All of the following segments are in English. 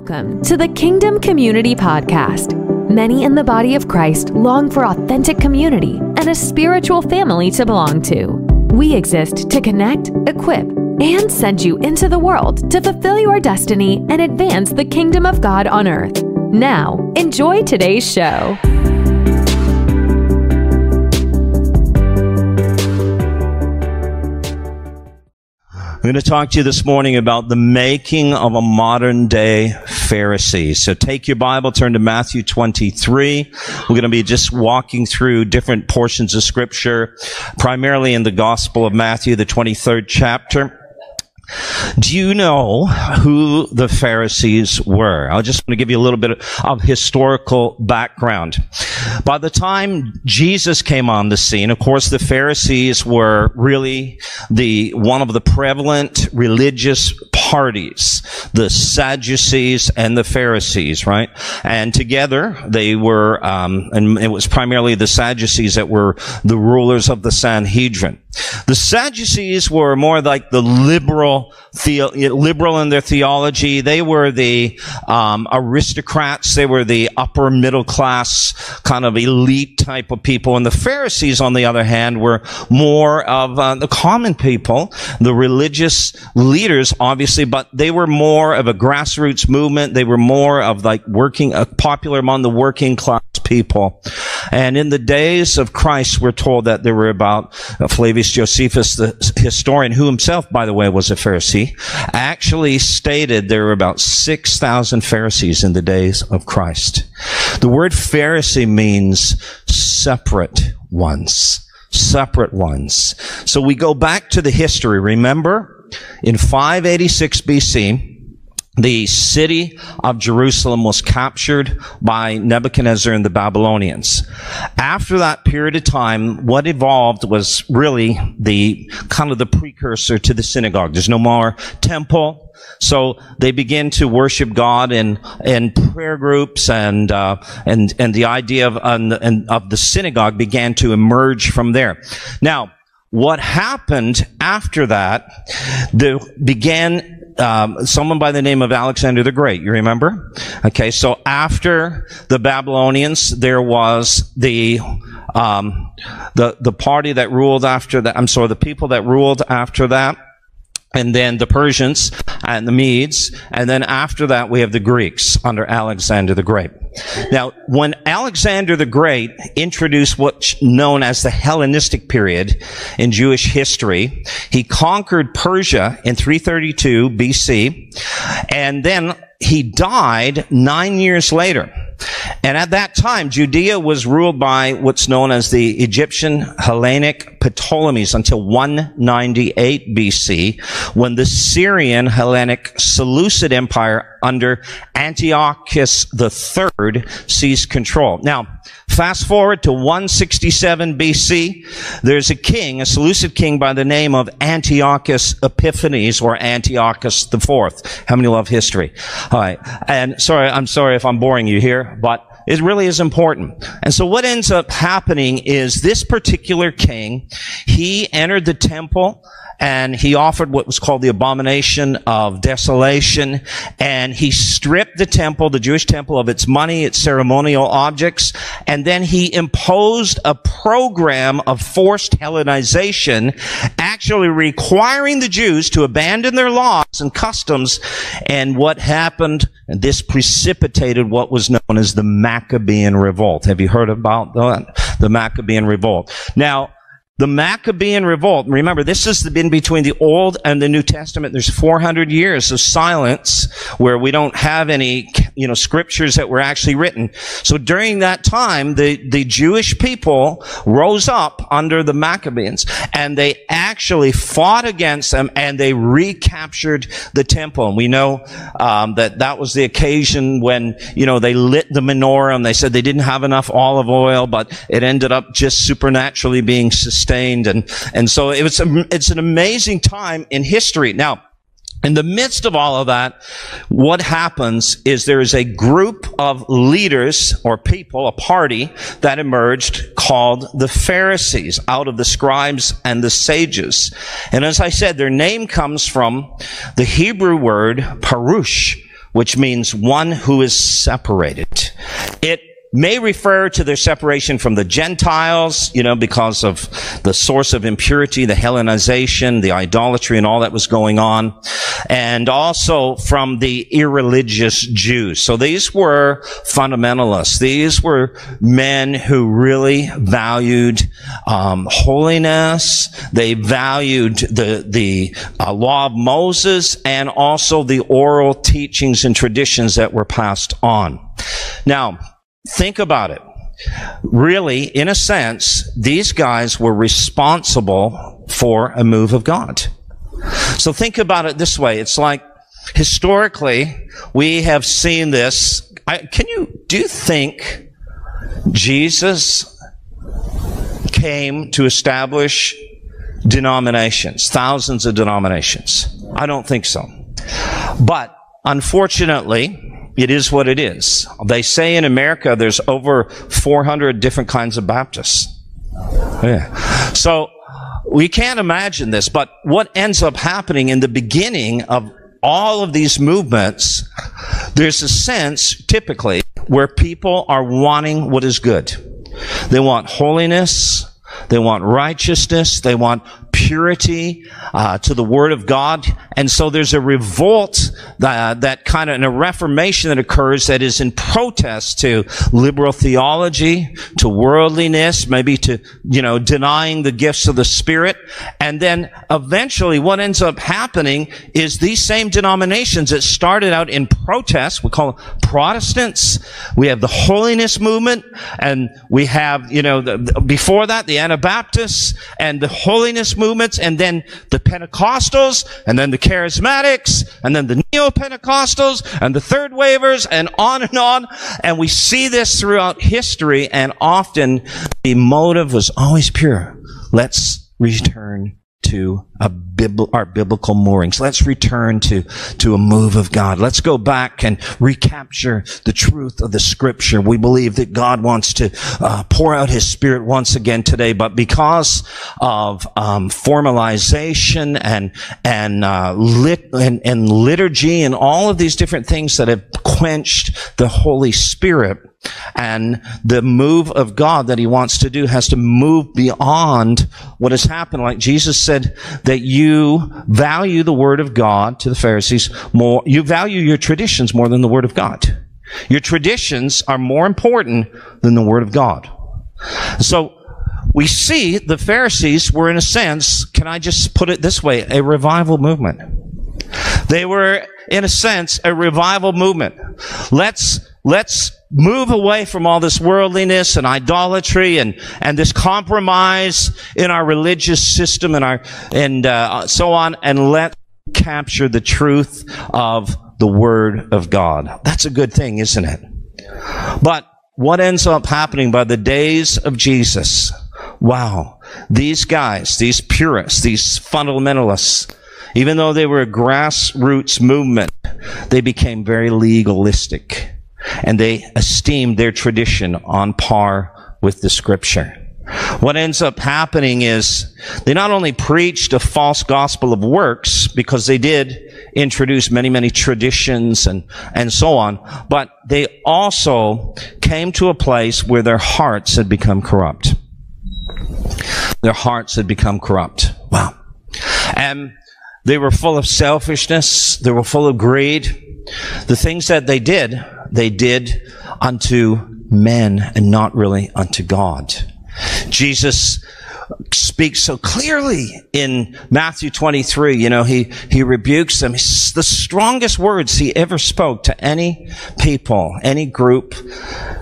Welcome to the Kingdom Community Podcast. Many in the body of Christ long for authentic community and a spiritual family to belong to. We exist to connect, equip, and send you into the world to fulfill your destiny and advance the kingdom of God on earth. Now, enjoy today's show. I'm going to talk to you this morning about the making of a modern day Pharisee. So take your Bible, turn to Matthew 23. We're going to be just walking through different portions of scripture, primarily in the Gospel of Matthew, the 23rd chapter. Do you know who the Pharisees were? I just want to give you a little bit of historical background. By the time Jesus came on the scene, of course, the Pharisees were really the, one of the prevalent religious parties, the Sadducees and the Pharisees, right? And together they were, um, and it was primarily the Sadducees that were the rulers of the Sanhedrin. The Sadducees were more like the liberal, the, liberal in their theology. They were the um, aristocrats. They were the upper middle class kind of elite type of people. And the Pharisees, on the other hand, were more of uh, the common people, the religious leaders, obviously, but they were more of a grassroots movement. They were more of like working, uh, popular among the working class people. And in the days of Christ, we're told that there were about uh, Flavius Josephus, the historian, who himself, by the way, was a Pharisee, actually stated there were about 6,000 Pharisees in the days of Christ. The word Pharisee means separate ones. Separate ones. So we go back to the history. Remember, in 586 BC, the city of Jerusalem was captured by Nebuchadnezzar and the Babylonians. After that period of time, what evolved was really the kind of the precursor to the synagogue. There's no more temple. So they begin to worship God in in prayer groups, and uh, and and the idea of and, of the synagogue began to emerge from there. Now, what happened after that? The began um, someone by the name of Alexander the Great. You remember? Okay, so after the Babylonians, there was the um, the the party that ruled after that. I'm sorry, the people that ruled after that and then the Persians and the Medes, and then after that we have the Greeks under Alexander the Great. Now, when Alexander the Great introduced what's known as the Hellenistic period in Jewish history, he conquered Persia in 332 BC, and then he died nine years later. And at that time, Judea was ruled by what's known as the Egyptian Hellenic Ptolemies until 198 BC, when the Syrian Hellenic Seleucid Empire under Antiochus III seized control. Now, fast forward to 167 BC, there's a king, a Seleucid king by the name of Antiochus Epiphanes or Antiochus IV. How many love history? All right. And sorry, I'm sorry if I'm boring you here, but it really is important. And so what ends up happening is this particular king, he entered the temple and he offered what was called the abomination of desolation and he stripped the temple, the Jewish temple of its money, its ceremonial objects, and then he imposed a program of forced Hellenization, actually requiring the Jews to abandon their laws and customs. And what happened, this precipitated what was known as the Maccabean revolt. Have you heard about that? The Maccabean revolt. Now, the Maccabean revolt, remember, this has been between the Old and the New Testament. There's 400 years of silence where we don't have any, you know, scriptures that were actually written. So during that time, the, the Jewish people rose up under the Maccabees and they actually fought against them and they recaptured the temple. And we know um, that that was the occasion when, you know, they lit the menorah and they said they didn't have enough olive oil, but it ended up just supernaturally being sustained sustained. And, and so it was, um, it's an amazing time in history. Now, in the midst of all of that, what happens is there is a group of leaders or people, a party that emerged called the Pharisees out of the scribes and the sages. And as I said, their name comes from the Hebrew word parush, which means one who is separated. It may refer to their separation from the Gentiles, you know, because of the source of impurity, the Hellenization, the idolatry, and all that was going on. And also from the irreligious Jews. So these were fundamentalists. These were men who really valued um, holiness. They valued the, the uh, law of Moses and also the oral teachings and traditions that were passed on. Now, Think about it. Really, in a sense, these guys were responsible for a move of God. So think about it this way. It's like historically, we have seen this. I, can you, do you think Jesus came to establish denominations, thousands of denominations? I don't think so. But unfortunately, it is what it is. They say in America there's over 400 different kinds of Baptists. Yeah. So we can't imagine this, but what ends up happening in the beginning of all of these movements, there's a sense typically where people are wanting what is good. They want holiness. They want righteousness. They want purity uh, to the Word of God. And so there's a revolt that, that kind of, and a reformation that occurs that is in protest to liberal theology, to worldliness, maybe to, you know, denying the gifts of the Spirit. And then eventually what ends up happening is these same denominations that started out in protest, we call them Protestants. We have the holiness movement and we have, you know, the, before that, the Anabaptists and the holiness movements, and then the Pentecostals, and then the Charismatics, and then the Neo-Pentecostals, and the Third Wavers, and on and on. And we see this throughout history, and often the motive was always pure. Let's return to Bibl- our biblical moorings. Let's return to, to a move of God. Let's go back and recapture the truth of the scripture. We believe that God wants to uh, pour out his spirit once again today, but because of um, formalization and, and, uh, lit, and, and liturgy and all of these different things that have quenched the Holy Spirit, and the move of God that he wants to do has to move beyond what has happened. Like Jesus said that you value the word of God to the Pharisees more, you value your traditions more than the word of God. Your traditions are more important than the word of God. So we see the Pharisees were in a sense, can I just put it this way, a revival movement. They were, in a sense, a revival movement. Let's, let's move away from all this worldliness and idolatry and, and this compromise in our religious system and our, and, uh, so on and let capture the truth of the Word of God. That's a good thing, isn't it? But what ends up happening by the days of Jesus? Wow. These guys, these purists, these fundamentalists, even though they were a grassroots movement, they became very legalistic and they esteemed their tradition on par with the scripture. What ends up happening is they not only preached a false gospel of works because they did introduce many, many traditions and, and so on, but they also came to a place where their hearts had become corrupt. Their hearts had become corrupt. Wow. And they were full of selfishness. They were full of greed. The things that they did they did unto men and not really unto God. Jesus speaks so clearly in Matthew 23. You know, he, he rebukes them. It's the strongest words he ever spoke to any people, any group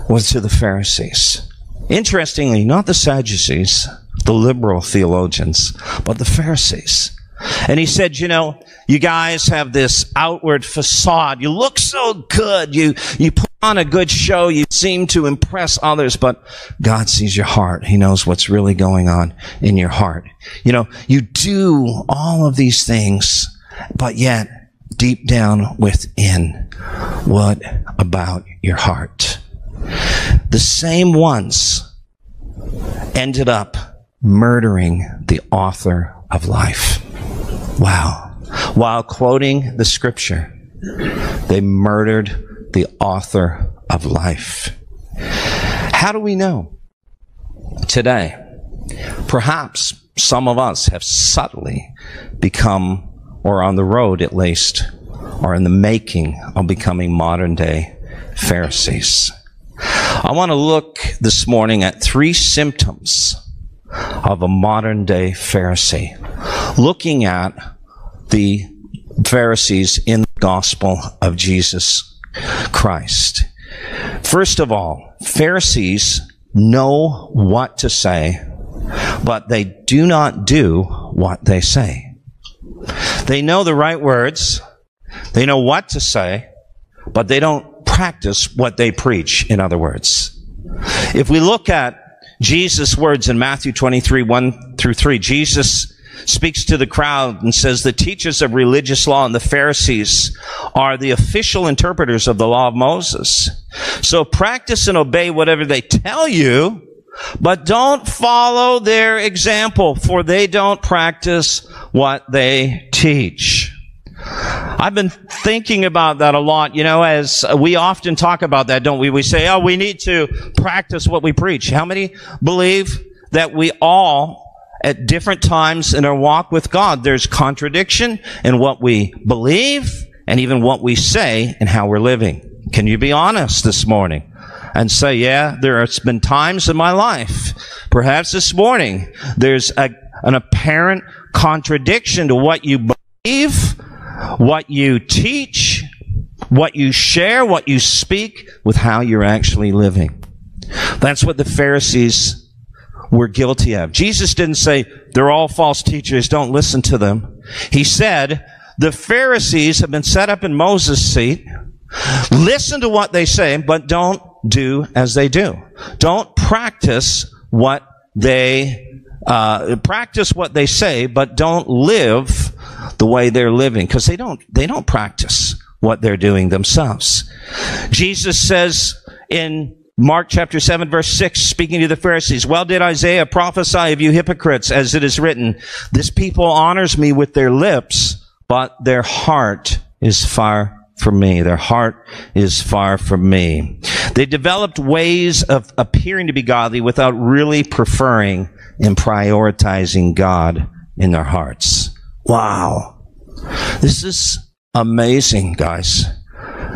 was to the Pharisees. Interestingly, not the Sadducees, the liberal theologians, but the Pharisees. And he said, you know, you guys have this outward facade. You look so good. You, you put on a good show. You seem to impress others, but God sees your heart. He knows what's really going on in your heart. You know, you do all of these things, but yet deep down within, what about your heart? The same ones ended up murdering the author of life. Wow. While quoting the scripture. They murdered the author of life. How do we know? Today, perhaps some of us have subtly become, or on the road at least, or in the making of becoming modern day Pharisees. I want to look this morning at three symptoms of a modern day Pharisee, looking at the Pharisees in the gospel of Jesus Christ. First of all, Pharisees know what to say, but they do not do what they say. They know the right words, they know what to say, but they don't practice what they preach, in other words. If we look at Jesus' words in Matthew 23, 1 through 3, Jesus speaks to the crowd and says the teachers of religious law and the Pharisees are the official interpreters of the law of Moses. So practice and obey whatever they tell you, but don't follow their example, for they don't practice what they teach. I've been thinking about that a lot, you know, as we often talk about that, don't we? We say, oh, we need to practice what we preach. How many believe that we all at different times in our walk with God, there's contradiction in what we believe and even what we say and how we're living. Can you be honest this morning and say, yeah, there has been times in my life, perhaps this morning, there's a, an apparent contradiction to what you believe, what you teach, what you share, what you speak with how you're actually living. That's what the Pharisees were guilty of. Jesus didn't say, they're all false teachers, don't listen to them. He said, the Pharisees have been set up in Moses' seat. Listen to what they say, but don't do as they do. Don't practice what they, uh, practice what they say, but don't live the way they're living. Cause they don't, they don't practice what they're doing themselves. Jesus says in Mark chapter 7 verse 6, speaking to the Pharisees, well did Isaiah prophesy of you hypocrites, as it is written, this people honors me with their lips, but their heart is far from me. Their heart is far from me. They developed ways of appearing to be godly without really preferring and prioritizing God in their hearts. Wow. This is amazing, guys.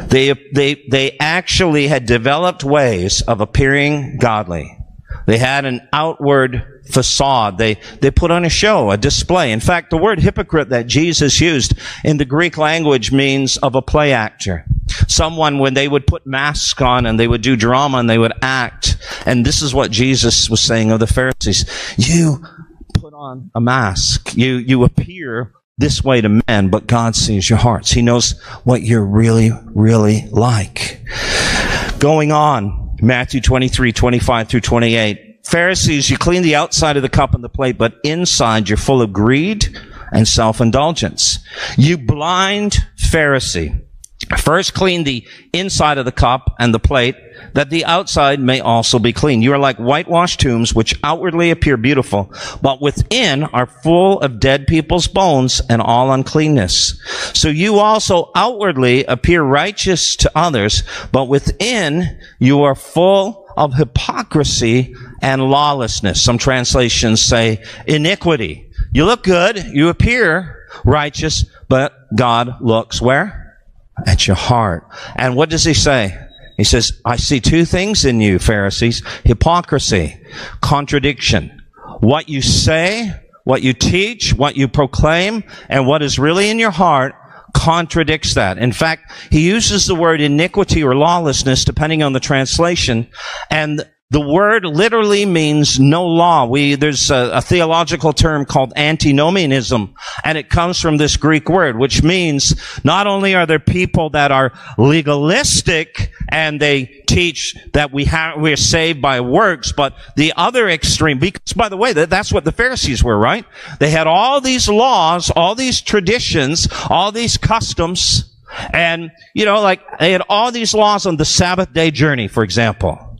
They, they, they actually had developed ways of appearing godly. They had an outward facade. They, they put on a show, a display. In fact, the word hypocrite that Jesus used in the Greek language means of a play actor. Someone when they would put masks on and they would do drama and they would act. And this is what Jesus was saying of the Pharisees. You put on a mask. You, you appear this way to men, but God sees your hearts. He knows what you're really, really like. Going on, Matthew 23, 25 through 28. Pharisees, you clean the outside of the cup and the plate, but inside you're full of greed and self-indulgence. You blind Pharisee. First clean the inside of the cup and the plate, that the outside may also be clean. You are like whitewashed tombs, which outwardly appear beautiful, but within are full of dead people's bones and all uncleanness. So you also outwardly appear righteous to others, but within you are full of hypocrisy and lawlessness. Some translations say iniquity. You look good, you appear righteous, but God looks where? At your heart. And what does he say? He says, I see two things in you, Pharisees. Hypocrisy, contradiction. What you say, what you teach, what you proclaim, and what is really in your heart contradicts that. In fact, he uses the word iniquity or lawlessness depending on the translation. And the word literally means no law. We, there's a, a, theological term called antinomianism, and it comes from this Greek word, which means not only are there people that are legalistic and they teach that we have, we're saved by works, but the other extreme, because by the way, that, that's what the Pharisees were, right? They had all these laws, all these traditions, all these customs, and, you know, like, they had all these laws on the Sabbath day journey, for example.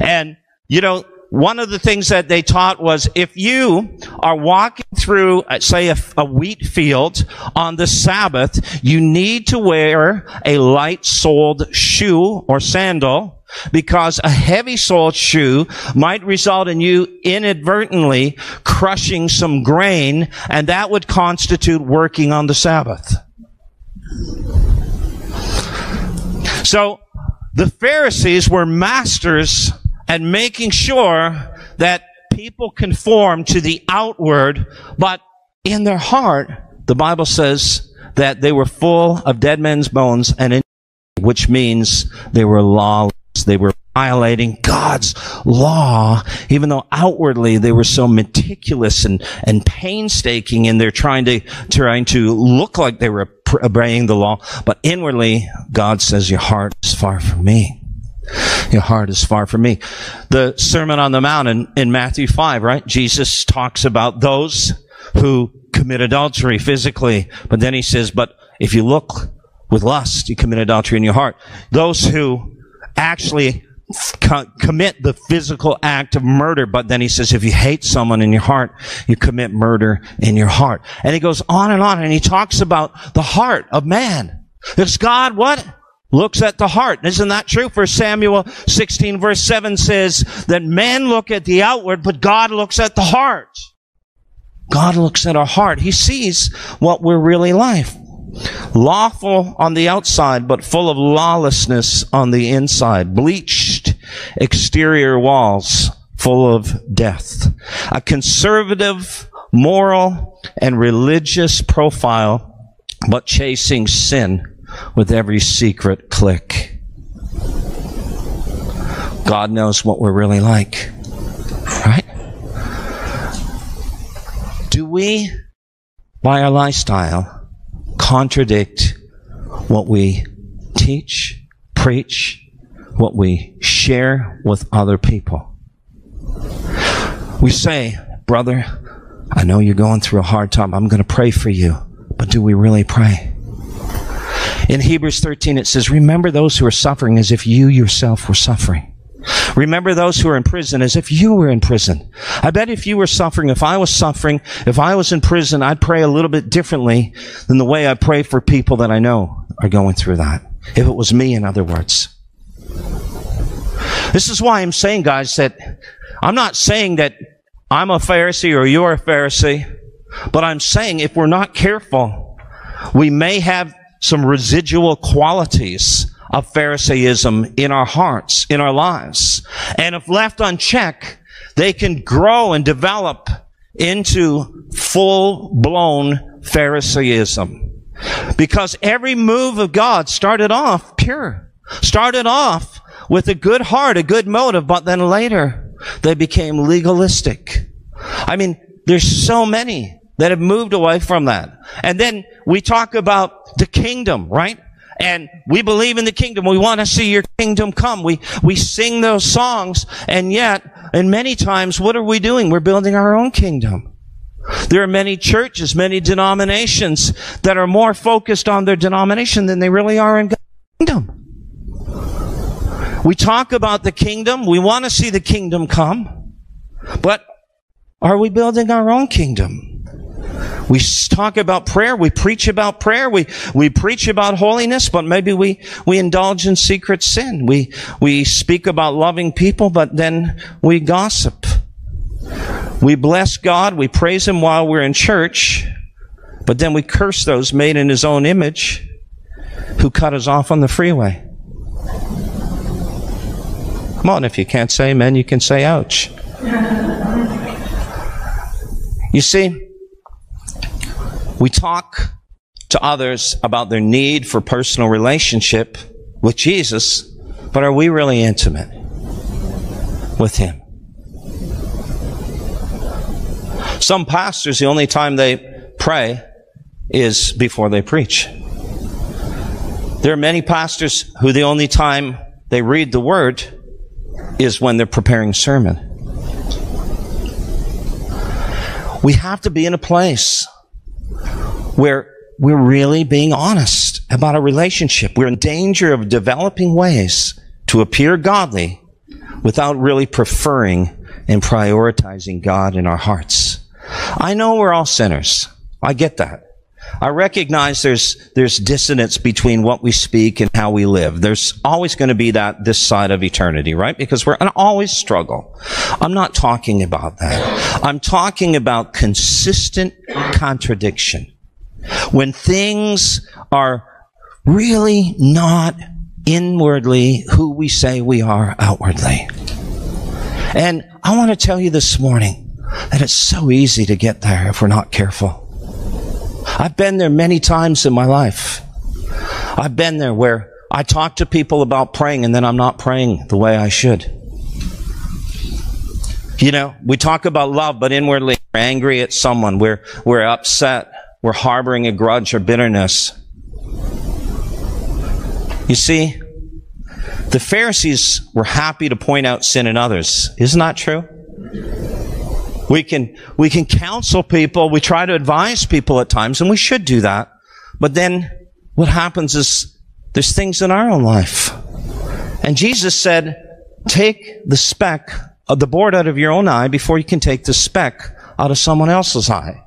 And, you know, one of the things that they taught was if you are walking through, uh, say, a, a, wheat field on the Sabbath, you need to wear a light soled shoe or sandal because a heavy soled shoe might result in you inadvertently crushing some grain and that would constitute working on the Sabbath. So the Pharisees were masters at making sure that people conform to the outward, but in their heart, the Bible says that they were full of dead men's bones and in, which means they were lawless. They were violating God's law, even though outwardly they were so meticulous and, and painstaking and they're trying to, trying to look like they were obeying the law. But inwardly, God says, your heart is far from me. Your heart is far from me. The Sermon on the Mount in, in Matthew 5, right? Jesus talks about those who commit adultery physically, but then he says, but if you look with lust, you commit adultery in your heart. Those who actually co- commit the physical act of murder, but then he says, if you hate someone in your heart, you commit murder in your heart. And he goes on and on, and he talks about the heart of man. It's God what? looks at the heart. Isn't that true? For Samuel 16 verse 7 says that men look at the outward, but God looks at the heart. God looks at our heart. He sees what we're really like. Lawful on the outside, but full of lawlessness on the inside. Bleached exterior walls full of death. A conservative, moral, and religious profile, but chasing sin with every secret click. God knows what we're really like. Right? Do we, by our lifestyle, contradict what we teach, preach, what we share with other people? We say, brother, I know you're going through a hard time. I'm going to pray for you. But do we really pray? In Hebrews 13, it says, Remember those who are suffering as if you yourself were suffering. Remember those who are in prison as if you were in prison. I bet if you were suffering, if I was suffering, if I was in prison, I'd pray a little bit differently than the way I pray for people that I know are going through that. If it was me, in other words. This is why I'm saying, guys, that I'm not saying that I'm a Pharisee or you're a Pharisee, but I'm saying if we're not careful, we may have some residual qualities of Pharisaism in our hearts, in our lives. And if left unchecked, they can grow and develop into full blown Pharisaism. Because every move of God started off pure, started off with a good heart, a good motive, but then later they became legalistic. I mean, there's so many that have moved away from that. And then we talk about the kingdom, right? And we believe in the kingdom. We want to see your kingdom come. We, we sing those songs. And yet, and many times, what are we doing? We're building our own kingdom. There are many churches, many denominations that are more focused on their denomination than they really are in God's kingdom. We talk about the kingdom. We want to see the kingdom come. But are we building our own kingdom? We talk about prayer. We preach about prayer. We, we preach about holiness, but maybe we, we indulge in secret sin. We, we speak about loving people, but then we gossip. We bless God. We praise Him while we're in church, but then we curse those made in His own image who cut us off on the freeway. Come on, if you can't say amen, you can say ouch. You see, we talk to others about their need for personal relationship with Jesus, but are we really intimate with Him? Some pastors, the only time they pray is before they preach. There are many pastors who the only time they read the Word is when they're preparing sermon. We have to be in a place where we're really being honest about a relationship. We're in danger of developing ways to appear godly without really preferring and prioritizing God in our hearts. I know we're all sinners. I get that. I recognize there's, there's dissonance between what we speak and how we live. There's always going to be that this side of eternity, right? Because we're going to always struggle. I'm not talking about that. I'm talking about consistent contradiction. When things are really not inwardly who we say we are outwardly. And I want to tell you this morning that it's so easy to get there if we're not careful. I've been there many times in my life. I've been there where I talk to people about praying and then I'm not praying the way I should. You know, we talk about love, but inwardly we're angry at someone. We're, we're upset. We're harboring a grudge or bitterness. You see, the Pharisees were happy to point out sin in others. Isn't that true? We can, we can counsel people. We try to advise people at times, and we should do that. But then what happens is there's things in our own life. And Jesus said, take the speck of the board out of your own eye before you can take the speck out of someone else's eye.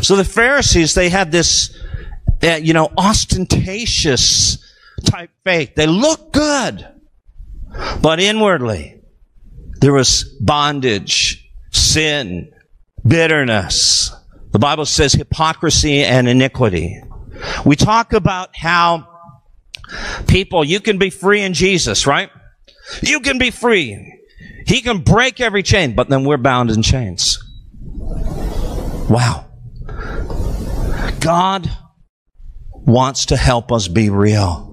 So the Pharisees, they had this, uh, you know, ostentatious type faith. They look good, but inwardly, there was bondage, sin, bitterness. The Bible says hypocrisy and iniquity. We talk about how people, you can be free in Jesus, right? You can be free. He can break every chain, but then we're bound in chains. Wow. God wants to help us be real.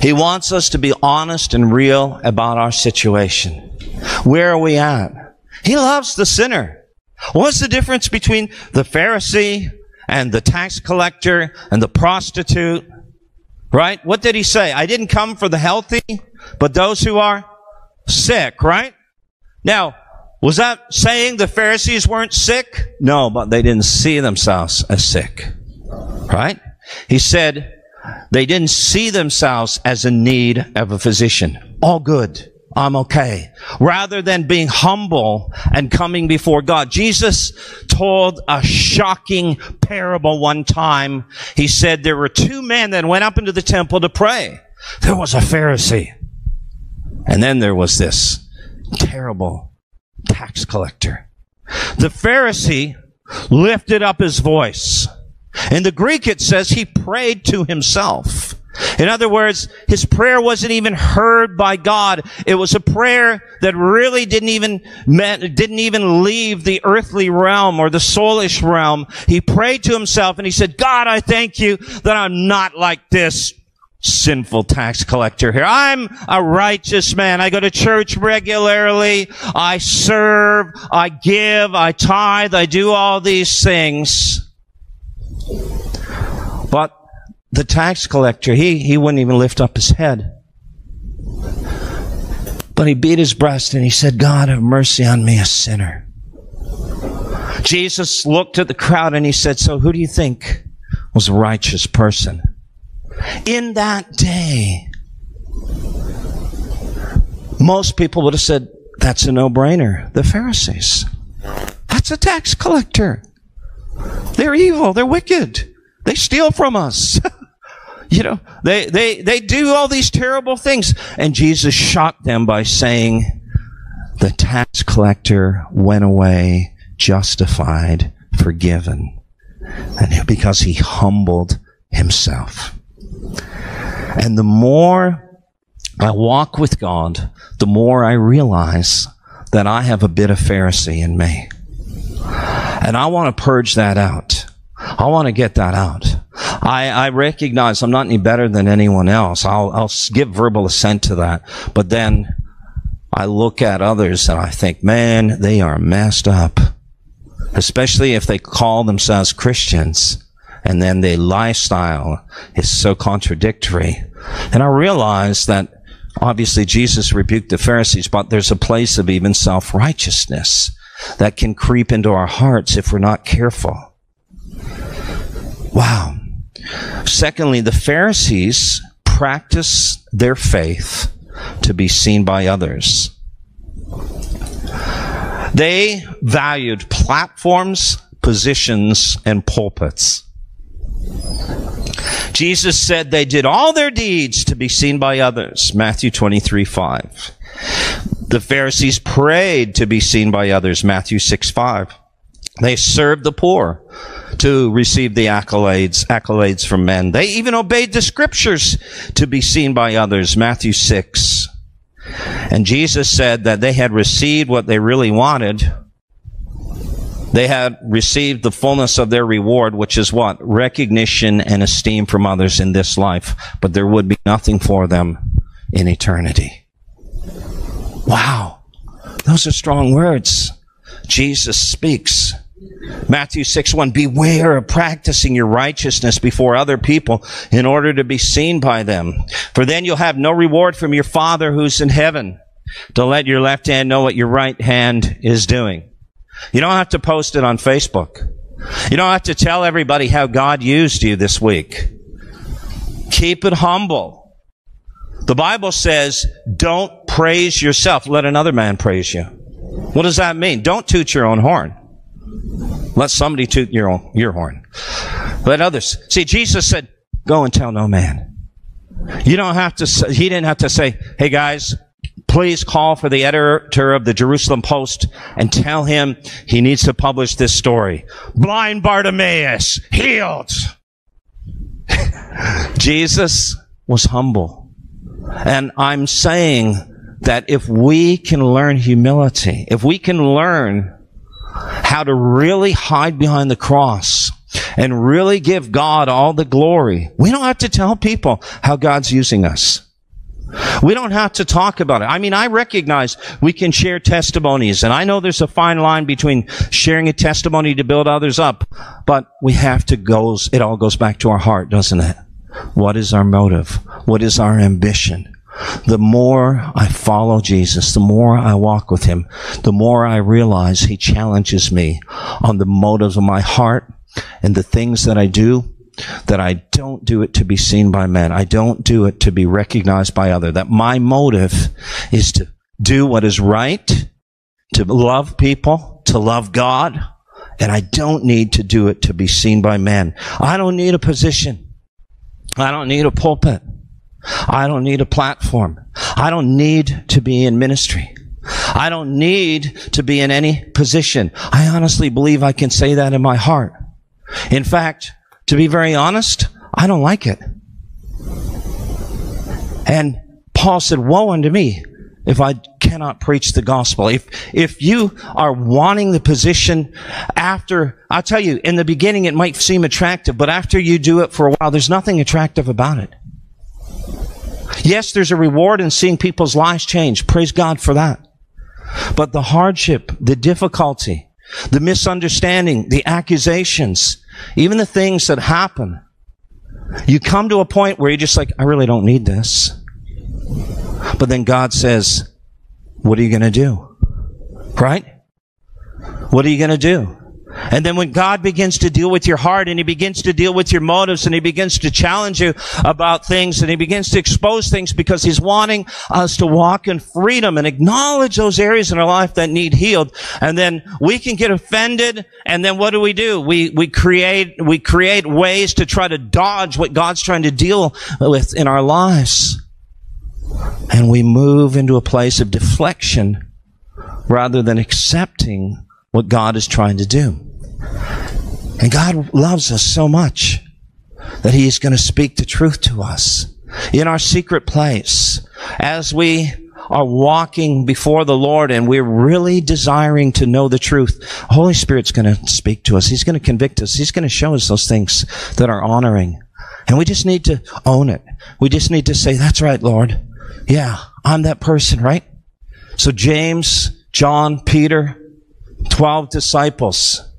He wants us to be honest and real about our situation. Where are we at? He loves the sinner. What's the difference between the Pharisee and the tax collector and the prostitute? Right? What did he say? I didn't come for the healthy, but those who are sick, right? Now, was that saying the Pharisees weren't sick? No, but they didn't see themselves as sick. Right? He said they didn't see themselves as in need of a physician. All good. I'm okay. Rather than being humble and coming before God. Jesus told a shocking parable one time. He said there were two men that went up into the temple to pray. There was a Pharisee. And then there was this terrible tax collector. The Pharisee lifted up his voice. In the Greek it says he prayed to himself. In other words, his prayer wasn't even heard by God. It was a prayer that really didn't even, didn't even leave the earthly realm or the soulish realm. He prayed to himself and he said, God, I thank you that I'm not like this sinful tax collector here. I'm a righteous man. I go to church regularly. I serve. I give. I tithe. I do all these things. But the tax collector, he, he wouldn't even lift up his head. But he beat his breast and he said, God, have mercy on me, a sinner. Jesus looked at the crowd and he said, So who do you think was a righteous person? In that day, most people would have said, That's a no brainer. The Pharisees. That's a tax collector. They're evil. They're wicked. They steal from us. You know, they, they, they do all these terrible things. And Jesus shocked them by saying, the tax collector went away justified, forgiven. And because he humbled himself. And the more I walk with God, the more I realize that I have a bit of Pharisee in me. And I want to purge that out. I want to get that out. I, I recognize I'm not any better than anyone else. I'll, I'll give verbal assent to that. But then I look at others and I think, man, they are messed up. Especially if they call themselves Christians and then their lifestyle is so contradictory. And I realize that obviously Jesus rebuked the Pharisees, but there's a place of even self-righteousness that can creep into our hearts if we're not careful. Wow. Secondly, the Pharisees practice their faith to be seen by others. They valued platforms, positions, and pulpits. Jesus said they did all their deeds to be seen by others. Matthew 23, 5. The Pharisees prayed to be seen by others. Matthew 6, 5. They served the poor to receive the accolades, accolades from men. They even obeyed the scriptures to be seen by others. Matthew 6. And Jesus said that they had received what they really wanted. They had received the fullness of their reward, which is what? Recognition and esteem from others in this life. But there would be nothing for them in eternity. Wow. Those are strong words. Jesus speaks. Matthew 6 1, beware of practicing your righteousness before other people in order to be seen by them. For then you'll have no reward from your Father who's in heaven to let your left hand know what your right hand is doing. You don't have to post it on Facebook. You don't have to tell everybody how God used you this week. Keep it humble. The Bible says, don't praise yourself. Let another man praise you. What does that mean? Don't toot your own horn. Let somebody toot your your horn. Let others. See, Jesus said, go and tell no man. You don't have to, he didn't have to say, hey guys, please call for the editor of the Jerusalem Post and tell him he needs to publish this story. Blind Bartimaeus healed. Jesus was humble. And I'm saying that if we can learn humility, if we can learn how to really hide behind the cross and really give God all the glory, we don't have to tell people how God's using us. We don't have to talk about it. I mean, I recognize we can share testimonies, and I know there's a fine line between sharing a testimony to build others up, but we have to go, it all goes back to our heart, doesn't it? What is our motive? What is our ambition? The more I follow Jesus, the more I walk with Him, the more I realize He challenges me on the motives of my heart and the things that I do, that I don't do it to be seen by men. I don't do it to be recognized by other. That my motive is to do what is right, to love people, to love God, and I don't need to do it to be seen by men. I don't need a position. I don't need a pulpit. I don't need a platform. I don't need to be in ministry. I don't need to be in any position. I honestly believe I can say that in my heart. In fact, to be very honest, I don't like it. And Paul said, woe unto me if I cannot preach the gospel. If, if you are wanting the position after, I'll tell you, in the beginning it might seem attractive, but after you do it for a while, there's nothing attractive about it. Yes, there's a reward in seeing people's lives change. Praise God for that. But the hardship, the difficulty, the misunderstanding, the accusations, even the things that happen, you come to a point where you're just like, I really don't need this. But then God says, what are you going to do? Right? What are you going to do? And then when God begins to deal with your heart and He begins to deal with your motives and He begins to challenge you about things and He begins to expose things because He's wanting us to walk in freedom and acknowledge those areas in our life that need healed. And then we can get offended and then what do we do? We, we create, we create ways to try to dodge what God's trying to deal with in our lives. And we move into a place of deflection rather than accepting what God is trying to do. And God loves us so much that He is going to speak the truth to us in our secret place as we are walking before the Lord and we're really desiring to know the truth. Holy Spirit's going to speak to us. He's going to convict us. He's going to show us those things that are honoring. And we just need to own it. We just need to say, that's right, Lord. Yeah, I'm that person, right? So James, John, Peter, 12 disciples.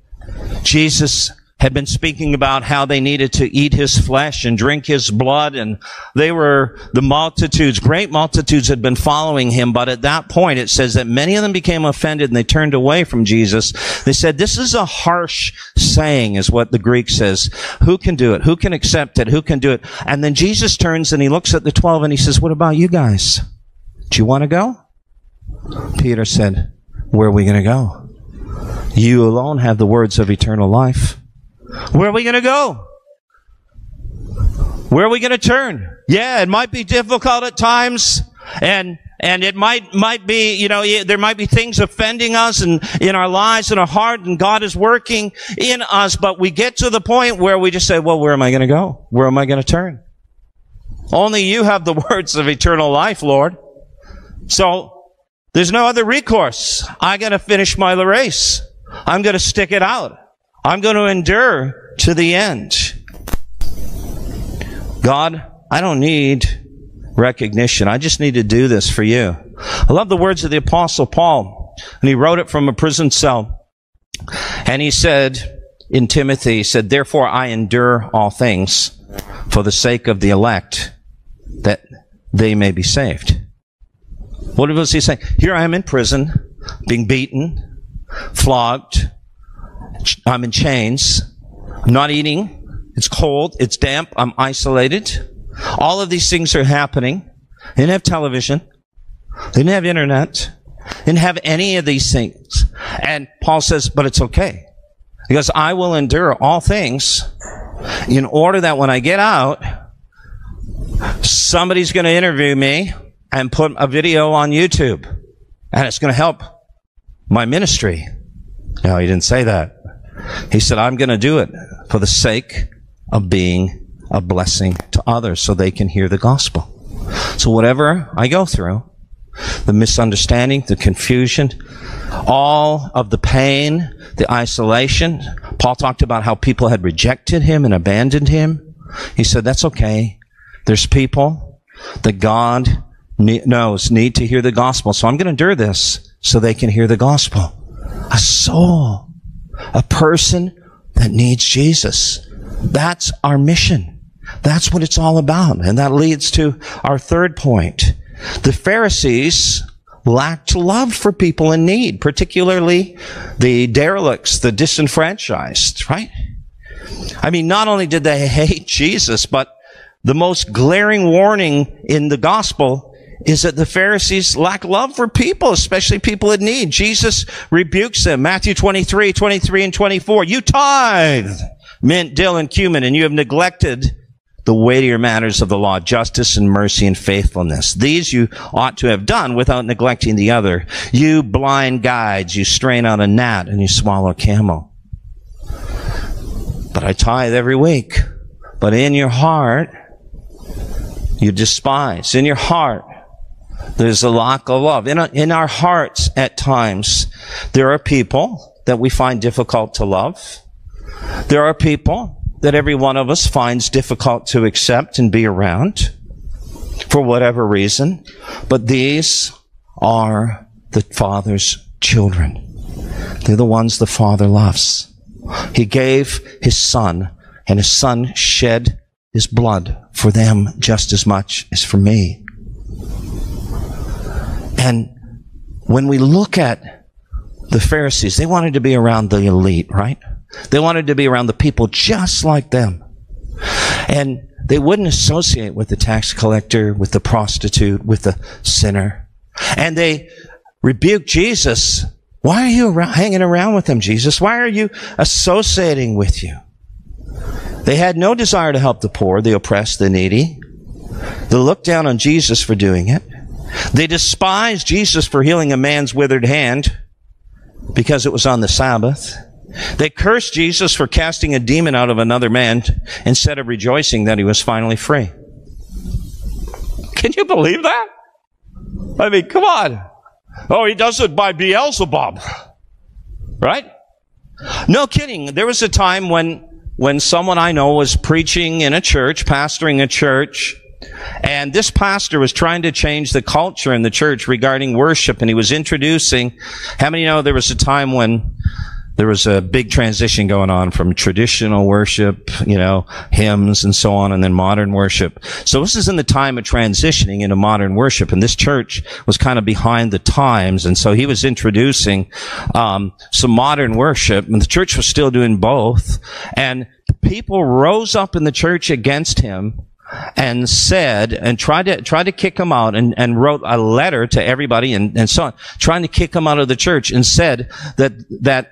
Jesus had been speaking about how they needed to eat his flesh and drink his blood and they were the multitudes great multitudes had been following him but at that point it says that many of them became offended and they turned away from jesus. They said this is a harsh saying is what the greek says. Who can do it? Who can accept it? Who can do it? And then jesus turns and he looks at the 12 and he says what about you guys? Do you want to go? Peter said where are we going to go You alone have the words of eternal life. Where are we going to go? Where are we going to turn? Yeah, it might be difficult at times and and it might might be you know there might be things offending us and in our lives and our heart and God is working in us but we get to the point where we just say well where am I going to go where am I going to turn only you have the words of eternal life Lord so there's no other recourse I got to finish my race I'm to stick it out I'm to endure to the end God I don't need recognition. I just need to do this for you. I love the words of the apostle Paul, and he wrote it from a prison cell. And he said in Timothy, he said, therefore I endure all things for the sake of the elect that they may be saved. What was he saying? Here I am in prison, being beaten, flogged. I'm in chains. I'm not eating. It's cold. It's damp. I'm isolated. All of these things are happening. They didn't have television. They didn't have internet. They didn't have any of these things. And Paul says, but it's okay. Because I will endure all things in order that when I get out, somebody's going to interview me and put a video on YouTube. And it's going to help my ministry. No, he didn't say that. He said, I'm going to do it for the sake of being a blessing to others so they can hear the gospel. So whatever I go through, the misunderstanding, the confusion, all of the pain, the isolation. Paul talked about how people had rejected him and abandoned him. He said, that's okay. There's people that God knows need to hear the gospel. So I'm going to endure this so they can hear the gospel. A soul, a person that needs Jesus. That's our mission. That's what it's all about. And that leads to our third point. The Pharisees lacked love for people in need, particularly the derelicts, the disenfranchised, right? I mean, not only did they hate Jesus, but the most glaring warning in the gospel is that the Pharisees lack love for people, especially people in need. Jesus rebukes them. Matthew 23, 23 and 24. You tithe mint, dill, and cumin, and you have neglected the weightier matters of the law, justice and mercy and faithfulness. These you ought to have done without neglecting the other. You blind guides, you strain out a gnat and you swallow a camel. But I tithe every week. But in your heart, you despise. In your heart, there's a lack of love. In, in our hearts, at times, there are people that we find difficult to love. There are people that every one of us finds difficult to accept and be around for whatever reason. But these are the Father's children. They're the ones the Father loves. He gave His Son, and His Son shed His blood for them just as much as for me. And when we look at the Pharisees, they wanted to be around the elite, right? They wanted to be around the people just like them. And they wouldn't associate with the tax collector, with the prostitute, with the sinner. And they rebuked Jesus. Why are you around, hanging around with them, Jesus? Why are you associating with you? They had no desire to help the poor, the oppressed, the needy. They looked down on Jesus for doing it. They despised Jesus for healing a man's withered hand because it was on the Sabbath. They cursed Jesus for casting a demon out of another man instead of rejoicing that he was finally free. Can you believe that? I mean, come on. Oh, he does it by Beelzebub. Right? No kidding. There was a time when, when someone I know was preaching in a church, pastoring a church, and this pastor was trying to change the culture in the church regarding worship, and he was introducing, how many know there was a time when there was a big transition going on from traditional worship, you know, hymns and so on, and then modern worship. So this is in the time of transitioning into modern worship, and this church was kind of behind the times, and so he was introducing um, some modern worship, and the church was still doing both, and people rose up in the church against him and said and tried to tried to kick him out and, and wrote a letter to everybody and, and so on, trying to kick him out of the church and said that that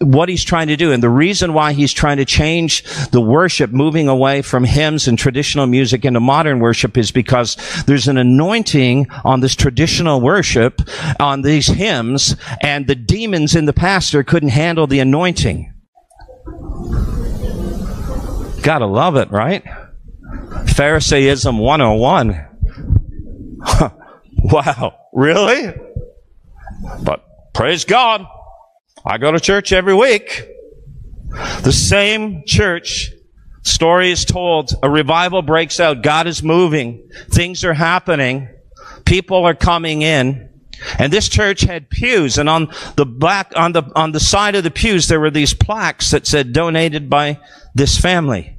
what he's trying to do and the reason why he's trying to change the worship, moving away from hymns and traditional music into modern worship is because there's an anointing on this traditional worship, on these hymns, and the demons in the pastor couldn't handle the anointing. Gotta love it, right? Pharisaism 101. wow, really? But praise God. I go to church every week. The same church story is told. A revival breaks out. God is moving. Things are happening. People are coming in. And this church had pews, and on the back, on the, on the side of the pews, there were these plaques that said donated by this family.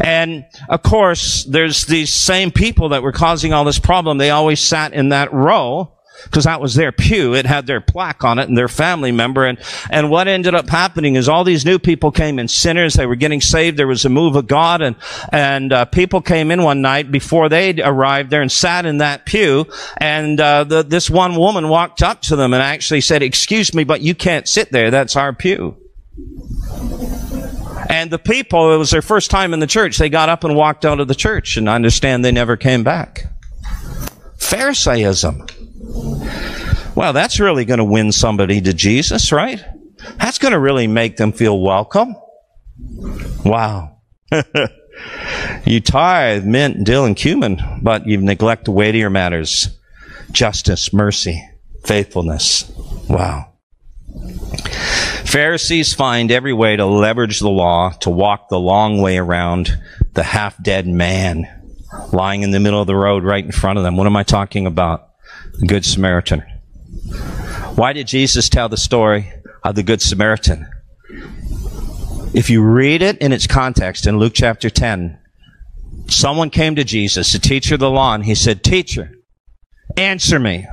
And of course, there's these same people that were causing all this problem. They always sat in that row because that was their pew. It had their plaque on it and their family member. And, and what ended up happening is all these new people came in sinners. They were getting saved. There was a move of God and, and, uh, people came in one night before they arrived there and sat in that pew. And, uh, the, this one woman walked up to them and actually said, excuse me, but you can't sit there. That's our pew. And the people, it was their first time in the church. They got up and walked out of the church, and I understand they never came back. Pharisaism. Well, that's really going to win somebody to Jesus, right? That's going to really make them feel welcome. Wow. you tithe mint, dill, and cumin, but you neglect the weightier matters justice, mercy, faithfulness. Wow. Pharisees find every way to leverage the law to walk the long way around the half dead man lying in the middle of the road right in front of them. What am I talking about? The Good Samaritan. Why did Jesus tell the story of the Good Samaritan? If you read it in its context in Luke chapter 10, someone came to Jesus, a teacher of the law, and he said, Teacher, answer me.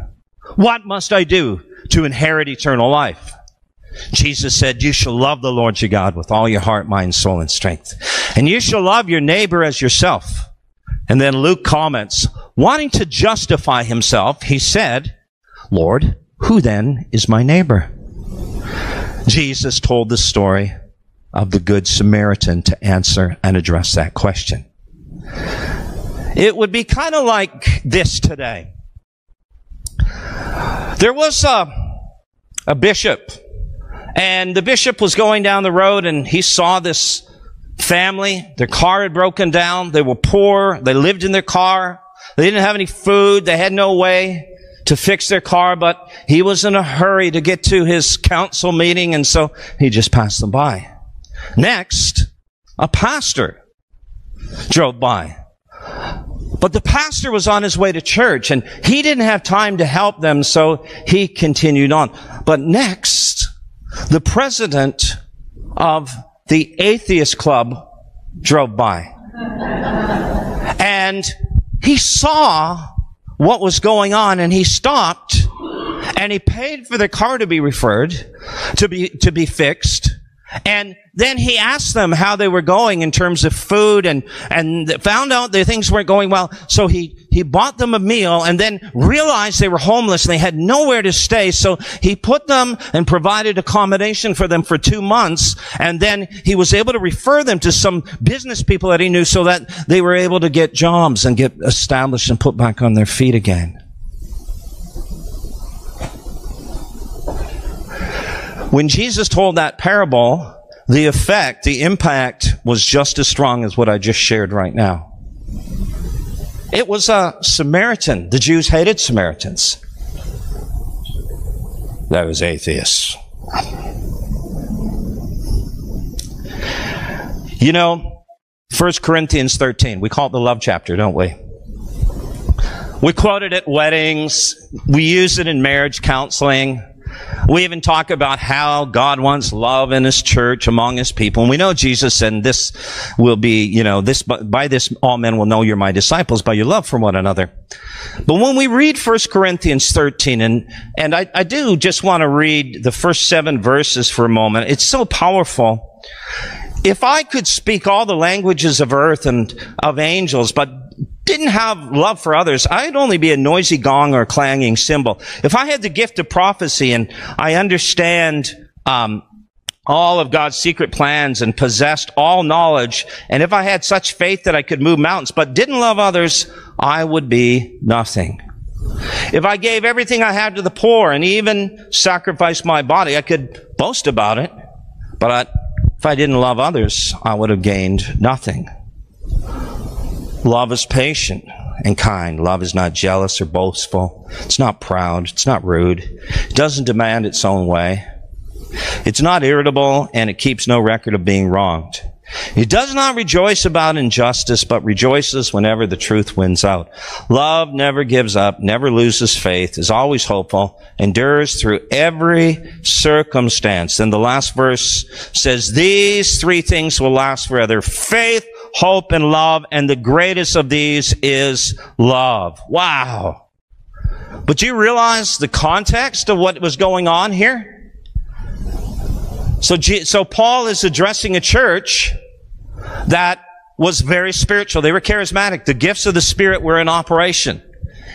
What must I do to inherit eternal life? Jesus said, you shall love the Lord your God with all your heart, mind, soul, and strength. And you shall love your neighbor as yourself. And then Luke comments, wanting to justify himself, he said, Lord, who then is my neighbor? Jesus told the story of the Good Samaritan to answer and address that question. It would be kind of like this today. There was a, a bishop and the bishop was going down the road and he saw this family. Their car had broken down. They were poor. They lived in their car. They didn't have any food. They had no way to fix their car, but he was in a hurry to get to his council meeting and so he just passed them by. Next, a pastor drove by. But the pastor was on his way to church and he didn't have time to help them, so he continued on. But next, the president of the atheist club drove by. and he saw what was going on and he stopped and he paid for the car to be referred, to be, to be fixed. And then he asked them how they were going in terms of food and, and found out that things weren't going well. So he, he bought them a meal and then realized they were homeless and they had nowhere to stay. So he put them and provided accommodation for them for two months. And then he was able to refer them to some business people that he knew so that they were able to get jobs and get established and put back on their feet again. When Jesus told that parable, the effect, the impact was just as strong as what I just shared right now. It was a Samaritan. The Jews hated Samaritans. That was atheists. You know, 1 Corinthians 13, we call it the love chapter, don't we? We quote it at weddings. We use it in marriage counseling. We even talk about how God wants love in His church among His people. And we know Jesus and this will be, you know, this, by this all men will know you're my disciples by your love for one another. But when we read 1 Corinthians 13, and, and I, I do just want to read the first seven verses for a moment. It's so powerful. if I could speak all the languages of earth and of angels, but didn't have love for others, I'd only be a noisy gong or clanging cymbal. If I had the gift of prophecy and I understand um, all of God's secret plans and possessed all knowledge, and if I had such faith that I could move mountains, but didn't love others, I would be nothing. If I gave everything I had to the poor and even sacrificed my body, I could boast about it. But if I didn't love others, I would have gained nothing. Love is patient and kind. Love is not jealous or boastful. It's not proud. It's not rude. It doesn't demand its own way. It's not irritable and it keeps no record of being wronged. It does not rejoice about injustice, but rejoices whenever the truth wins out. Love never gives up, never loses faith, is always hopeful, endures through every circumstance. And the last verse says, these three things will last forever. Faith, hope, and love. And the greatest of these is love. Wow. But do you realize the context of what was going on here? So, so Paul is addressing a church that was very spiritual. They were charismatic. The gifts of the Spirit were in operation.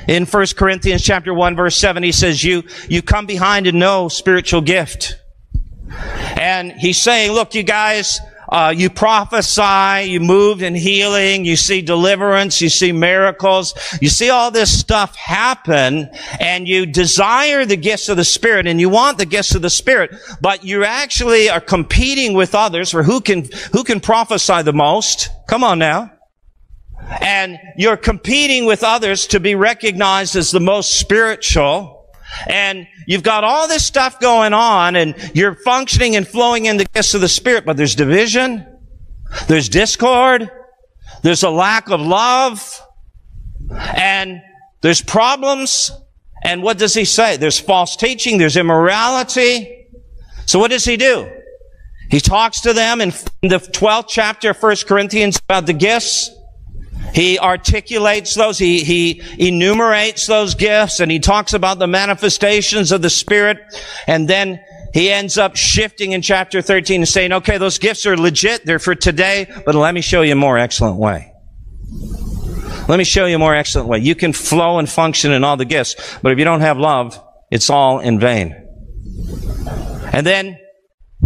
In 1 Corinthians chapter 1 verse 7, he says, you, you come behind and know spiritual gift. And he's saying, look, you guys, uh, you prophesy, you move in healing, you see deliverance, you see miracles, you see all this stuff happen, and you desire the gifts of the Spirit, and you want the gifts of the Spirit, but you actually are competing with others for who can, who can prophesy the most. Come on now. And you're competing with others to be recognized as the most spiritual. And you've got all this stuff going on and you're functioning and flowing in the gifts of the Spirit, but there's division, there's discord, there's a lack of love, and there's problems. And what does he say? There's false teaching, there's immorality. So what does he do? He talks to them in the 12th chapter of 1 Corinthians about the gifts. He articulates those, he, he enumerates those gifts, and he talks about the manifestations of the Spirit, and then he ends up shifting in chapter 13 and saying, okay, those gifts are legit, they're for today, but let me show you a more excellent way. Let me show you a more excellent way. You can flow and function in all the gifts, but if you don't have love, it's all in vain. And then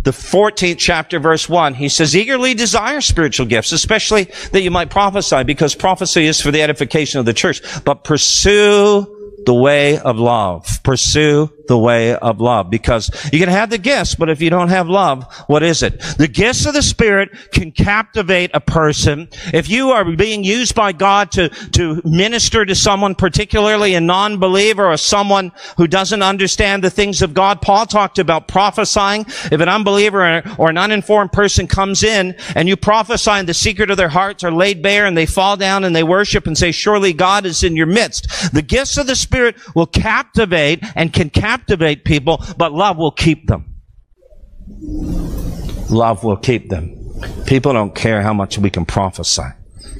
the 14th chapter, verse 1, he says, eagerly desire spiritual gifts, especially that you might prophesy, because prophecy is for the edification of the church. But pursue the way of love. Pursue the way of love because you can have the gifts, but if you don't have love, what is it? The gifts of the Spirit can captivate a person. If you are being used by God to, to minister to someone, particularly a non-believer or someone who doesn't understand the things of God, Paul talked about prophesying. If an unbeliever or an uninformed person comes in and you prophesy and the secret of their hearts are laid bare and they fall down and they worship and say, surely God is in your midst. The gifts of the Spirit will captivate and can captivate people, but love will keep them. Love will keep them. People don't care how much we can prophesy.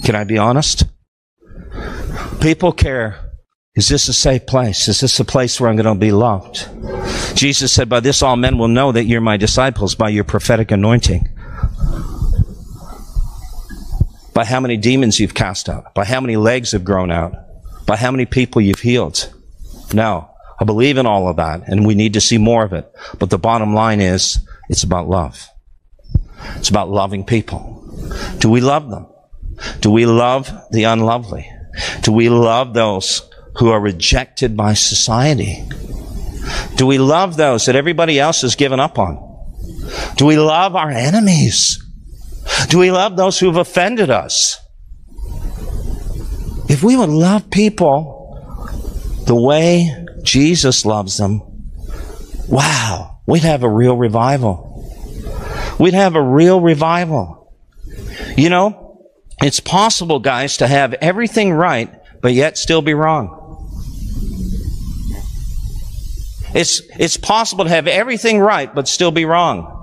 Can I be honest? People care. Is this a safe place? Is this a place where I'm going to be loved? Jesus said, by this all men will know that you're my disciples by your prophetic anointing. By how many demons you've cast out. By how many legs have grown out. By how many people you've healed. No. I believe in all of that, and we need to see more of it. But the bottom line is, it's about love. It's about loving people. Do we love them? Do we love the unlovely? Do we love those who are rejected by society? Do we love those that everybody else has given up on? Do we love our enemies? Do we love those who have offended us? If we would love people the way Jesus loves them, wow, we'd have a real revival. We'd have a real revival. You know, it's possible, guys, to have everything right, but yet still be wrong. It's, it's possible to have everything right, but still be wrong.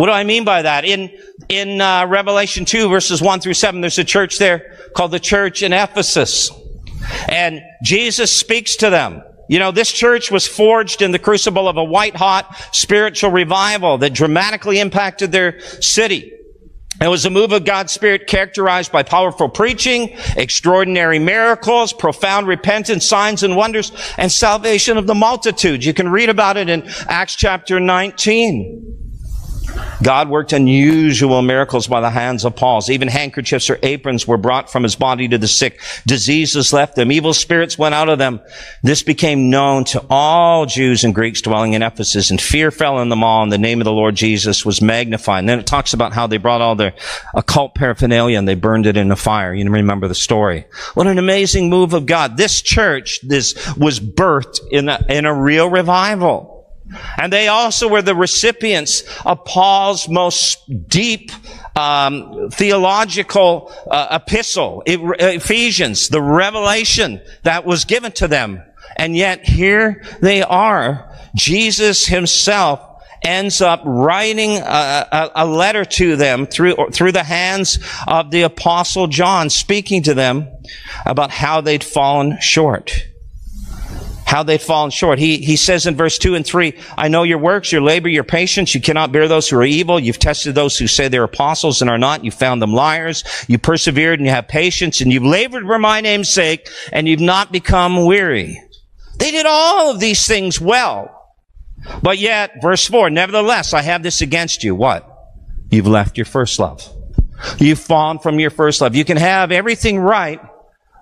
What do I mean by that? In, in uh, Revelation 2, verses 1 through 7, there's a church there called the church in Ephesus. And Jesus speaks to them. You know, this church was forged in the crucible of a white hot spiritual revival that dramatically impacted their city. It was a move of God's Spirit characterized by powerful preaching, extraordinary miracles, profound repentance, signs and wonders, and salvation of the multitude. You can read about it in Acts chapter 19. God worked unusual miracles by the hands of Paul. Even handkerchiefs or aprons were brought from his body to the sick. Diseases left them. Evil spirits went out of them. This became known to all Jews and Greeks dwelling in Ephesus, and fear fell on them all, and the name of the Lord Jesus was magnified. And then it talks about how they brought all their occult paraphernalia and they burned it in a fire. You remember the story. What an amazing move of God. This church, this was birthed in a, in a real revival. And they also were the recipients of Paul's most deep um, theological uh, epistle, Ephesians, the revelation that was given to them. And yet here they are. Jesus himself ends up writing a, a, a, letter to them through, through the hands of the apostle John, speaking to them about how they'd fallen short how they've fallen short. He, he says in verse 2 and 3, I know your works, your labor, your patience. You cannot bear those who are evil. You've tested those who say they're apostles and are not. You found them liars. You persevered and you have patience and you've labored for my name's sake and you've not become weary. They did all of these things well. But yet, verse 4, nevertheless, I have this against you. What? You've left your first love. You've fallen from your first love. You can have everything right,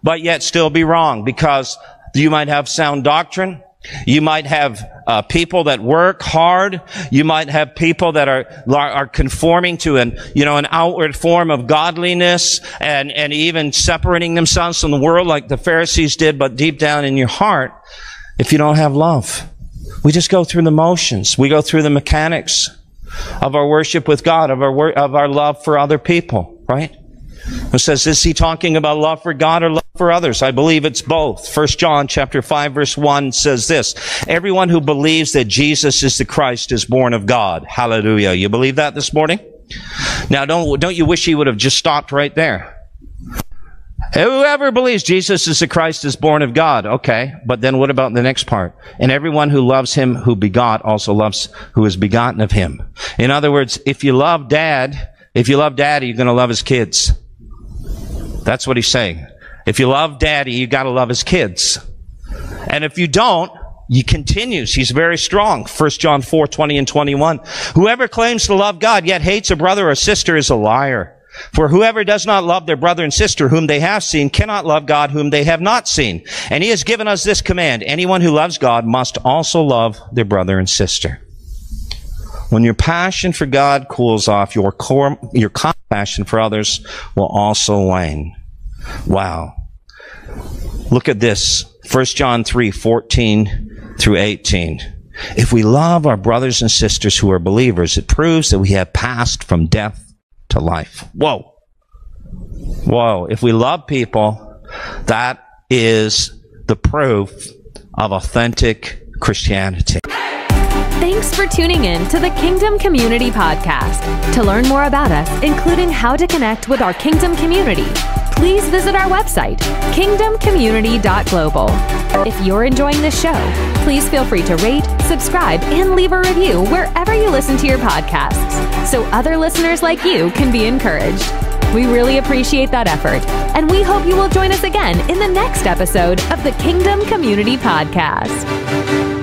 but yet still be wrong because you might have sound doctrine. You might have uh, people that work hard. You might have people that are are conforming to an you know an outward form of godliness and and even separating themselves from the world like the Pharisees did. But deep down in your heart, if you don't have love, we just go through the motions. We go through the mechanics of our worship with God, of our wor- of our love for other people. Right? It says, is he talking about love for God or love for others? I believe it's both. First John chapter 5 verse 1 says this, everyone who believes that Jesus is the Christ is born of God. Hallelujah. You believe that this morning? Now don't, don't you wish he would have just stopped right there? Whoever believes Jesus is the Christ is born of God. Okay. But then what about the next part? And everyone who loves him who begot also loves who is begotten of him. In other words, if you love dad, if you love daddy, you're going to love his kids. That's what he's saying. If you love daddy, you gotta love his kids. And if you don't, he continues. He's very strong. 1 John 4, 20 and 21. Whoever claims to love God yet hates a brother or sister is a liar. For whoever does not love their brother and sister whom they have seen cannot love God whom they have not seen. And he has given us this command. Anyone who loves God must also love their brother and sister. When your passion for God cools off, your core, your compassion for others will also wane. Wow. Look at this. 1 John 3, 14 through 18. If we love our brothers and sisters who are believers, it proves that we have passed from death to life. Whoa. Whoa. If we love people, that is the proof of authentic Christianity. Thanks for tuning in to the Kingdom Community Podcast. To learn more about us, including how to connect with our Kingdom community, please visit our website, kingdomcommunity.global. If you're enjoying this show, please feel free to rate, subscribe, and leave a review wherever you listen to your podcasts so other listeners like you can be encouraged. We really appreciate that effort, and we hope you will join us again in the next episode of the Kingdom Community Podcast.